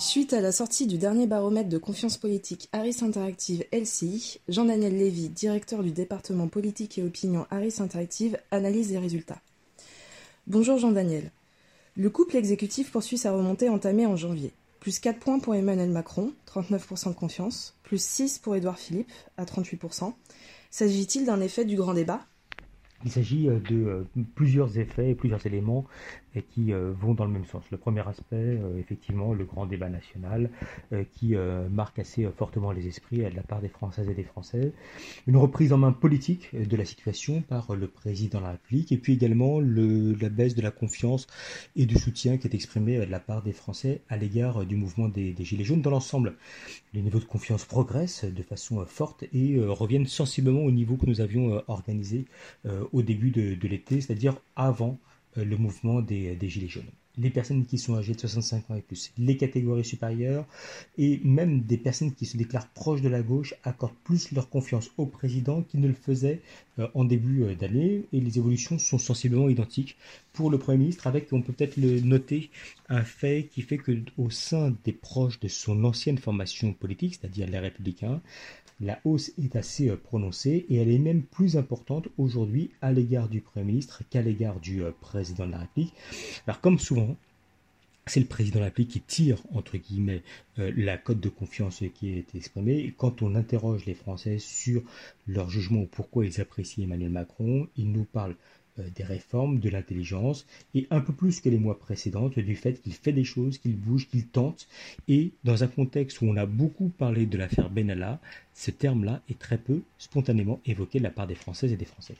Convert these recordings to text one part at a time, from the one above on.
Suite à la sortie du dernier baromètre de confiance politique Harris Interactive LCI, Jean-Daniel Lévy, directeur du département politique et opinion Harris Interactive, analyse les résultats. Bonjour Jean-Daniel. Le couple exécutif poursuit sa remontée entamée en janvier. Plus 4 points pour Emmanuel Macron, 39% de confiance, plus 6 pour Édouard Philippe, à 38%. S'agit-il d'un effet du grand débat? Il s'agit euh, de euh, plusieurs effets et plusieurs éléments qui euh, vont dans le même sens. Le premier aspect, effectivement, le grand débat national qui marque assez fortement les esprits de la part des Françaises et des Français. Une reprise en main politique de la situation par le président de la République et puis également le, la baisse de la confiance et du soutien qui est exprimé de la part des Français à l'égard du mouvement des, Gilets jaunes. Dans l'ensemble, les niveaux de confiance progressent de façon forte et reviennent sensiblement au niveau que nous avions organisé au début de, l'été, c'est-à-dire avant euh, le mouvement des, Gilets jaunes. Les personnes qui sont âgées de 65 ans et plus, les catégories supérieures et même des personnes qui se déclarent proches de la gauche accordent plus leur confiance au président qu'ils ne le faisaient euh, en début euh, d'année et les évolutions sont sensiblement identiques pour le Premier ministre avec, on peut peut-être le noter, un fait qui fait que au sein des proches de son ancienne formation politique, c'est-à-dire les Républicains, la hausse est assez euh, prononcée et elle est même plus importante aujourd'hui à l'égard du Premier ministre qu'à l'égard du Président de la République. Alors comme souvent, c'est le président de la République qui tire, entre guillemets, euh, la cote de confiance qui est exprimée. Quand on interroge les Français sur leur jugement ou pourquoi ils apprécient Emmanuel Macron, ils nous parlent euh, des réformes, de l'intelligence, et un peu plus que les mois précédents, du fait qu'il fait des choses, qu'il bouge, qu'il tente, et dans un contexte où on a beaucoup parlé de l'affaire Benalla, ce terme-là est très peu spontanément évoqué de la part des Françaises et des Français.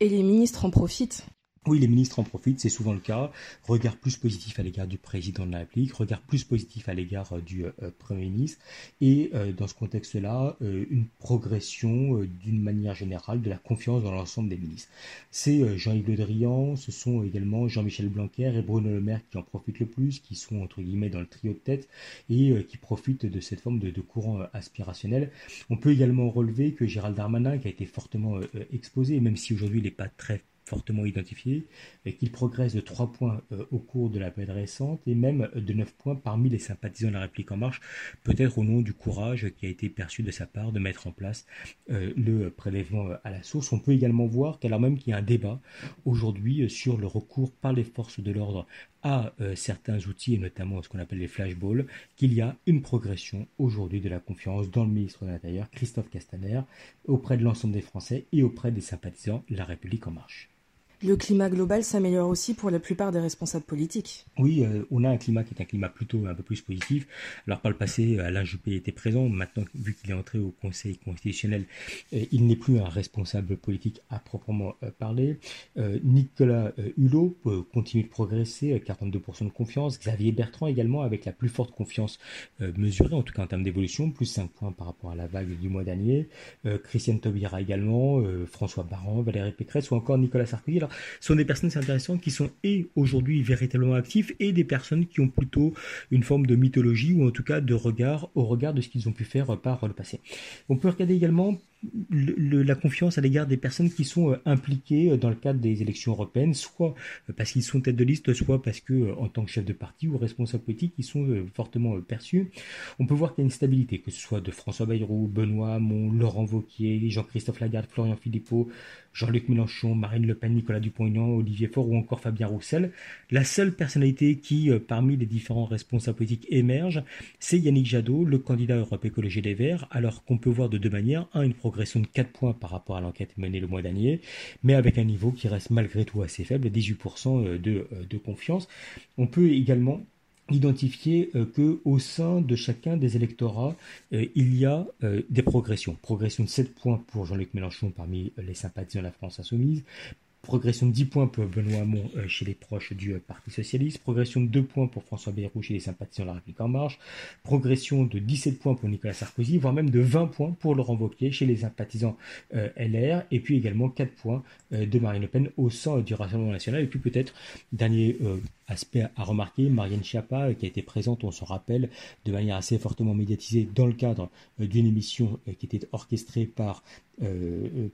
Et les ministres en profitent oui, les ministres en profitent, c'est souvent le cas. Regard plus positif à l'égard du président de la République, regard plus positif à l'égard euh, du euh, Premier ministre, et euh, dans ce contexte-là, une progression d'une manière générale de la confiance dans l'ensemble des ministres. C'est Jean-Yves Le Drian, ce sont également Jean-Michel Blanquer et Bruno Le Maire qui en profitent le plus, qui sont entre guillemets dans le trio de tête et qui profitent de cette forme de, de, courant aspirationnel. On peut également relever que Gérald Darmanin, qui a été fortement exposé, même si aujourd'hui il n'est pas très fortement identifié, qu'il progresse de 3 points euh, au cours de la période récente et même de 9 points parmi les sympathisants de la République en marche, peut-être au nom du courage qui a été perçu de sa part de mettre en place euh, le prélèvement à la source. On peut également voir qu'alors même qu'il y a un débat aujourd'hui sur le recours par les forces de l'ordre à euh, certains outils, et notamment ce qu'on appelle les flashballs, qu'il y a une progression aujourd'hui de la confiance dans le ministre de l'Intérieur, Christophe Castaner, auprès de l'ensemble des Français et auprès des sympathisants la République en marche. Le climat global s'améliore aussi pour la plupart des responsables politiques. Oui, euh, on a un climat qui est un climat plutôt un peu plus positif. Alors par le passé, Alain Juppé était présent. Maintenant, vu qu'il est entré au Conseil constitutionnel, euh, il n'est plus un responsable politique à proprement euh, parler. Nicolas Hulot continue de progresser, 42% de confiance. Xavier Bertrand également avec la plus forte confiance mesurée, en tout cas en termes d'évolution, plus 5 points par rapport à la vague du mois dernier. Christiane Taubira également, François Baran, Valérie Pécresse ou encore Nicolas Sarkozy ce sont des personnes intéressantes qui sont et aujourd'hui véritablement actifs et des personnes qui ont plutôt une forme de mythologie ou en tout cas de regard au regard de ce qu'ils ont pu faire par le passé. On peut regarder également la confiance à l'égard des personnes qui sont euh, impliquées euh, dans le cadre des élections européennes, soit euh, parce qu'ils sont tête de liste, soit parce que en tant que chef de parti ou responsable politique, ils sont fortement perçus. On peut voir qu'il y a une stabilité, que ce soit de François Bayrou, Benoît Hamon, Laurent Vauquier, Jean-Christophe Lagarde, Florian Philippot, Jean-Luc Mélenchon, Marine Le Pen, Nicolas Dupont-Aignan, Olivier Faure ou encore Fabien Roussel. La seule personnalité qui, parmi les différents responsables politiques, émerge, c'est Yannick Jadot, le candidat Europe Écologie des Verts, alors qu'on peut voir de deux manières. Un, une de 4 points par rapport à l'enquête menée le mois dernier, mais avec un niveau qui reste malgré tout assez faible, 18% euh, de, euh, de confiance. On peut également identifier euh, que au sein de chacun des électorats, il y a des progressions. Progression de 7 points pour Jean-Luc Mélenchon parmi les sympathisants de la France insoumise, Progression de 10 points pour Benoît Hamon euh, chez les proches du euh, Parti Socialiste. Progression de 2 points pour François Bayrou chez les sympathisants de la République En Marche. Progression de 17 points pour Nicolas Sarkozy, voire même de 20 points pour Laurent Wauquiez chez les sympathisants euh, LR. Et puis également 4 points de Marine Le Pen au sein du Rassemblement National. Et puis peut-être, dernier aspect à remarquer, Marianne Schiappa, qui a été présente, on se rappelle, de manière assez fortement médiatisée dans le cadre d'une émission qui était orchestrée par,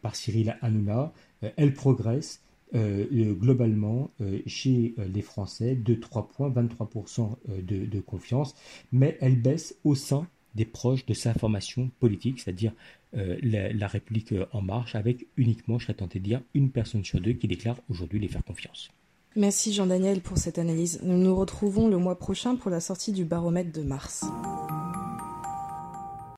par Cyril Hanouna. Elle progresse globalement, chez les Français, de 3 points, 23% de, confiance, mais elle baisse au sein des proches de sa formation politique, c'est-à-dire euh, la, République en marche, avec uniquement, je serais tenté de dire, une personne sur deux qui déclare aujourd'hui les faire confiance. Merci Jean-Daniel pour cette analyse. Nous nous retrouvons le mois prochain pour la sortie du baromètre de mars.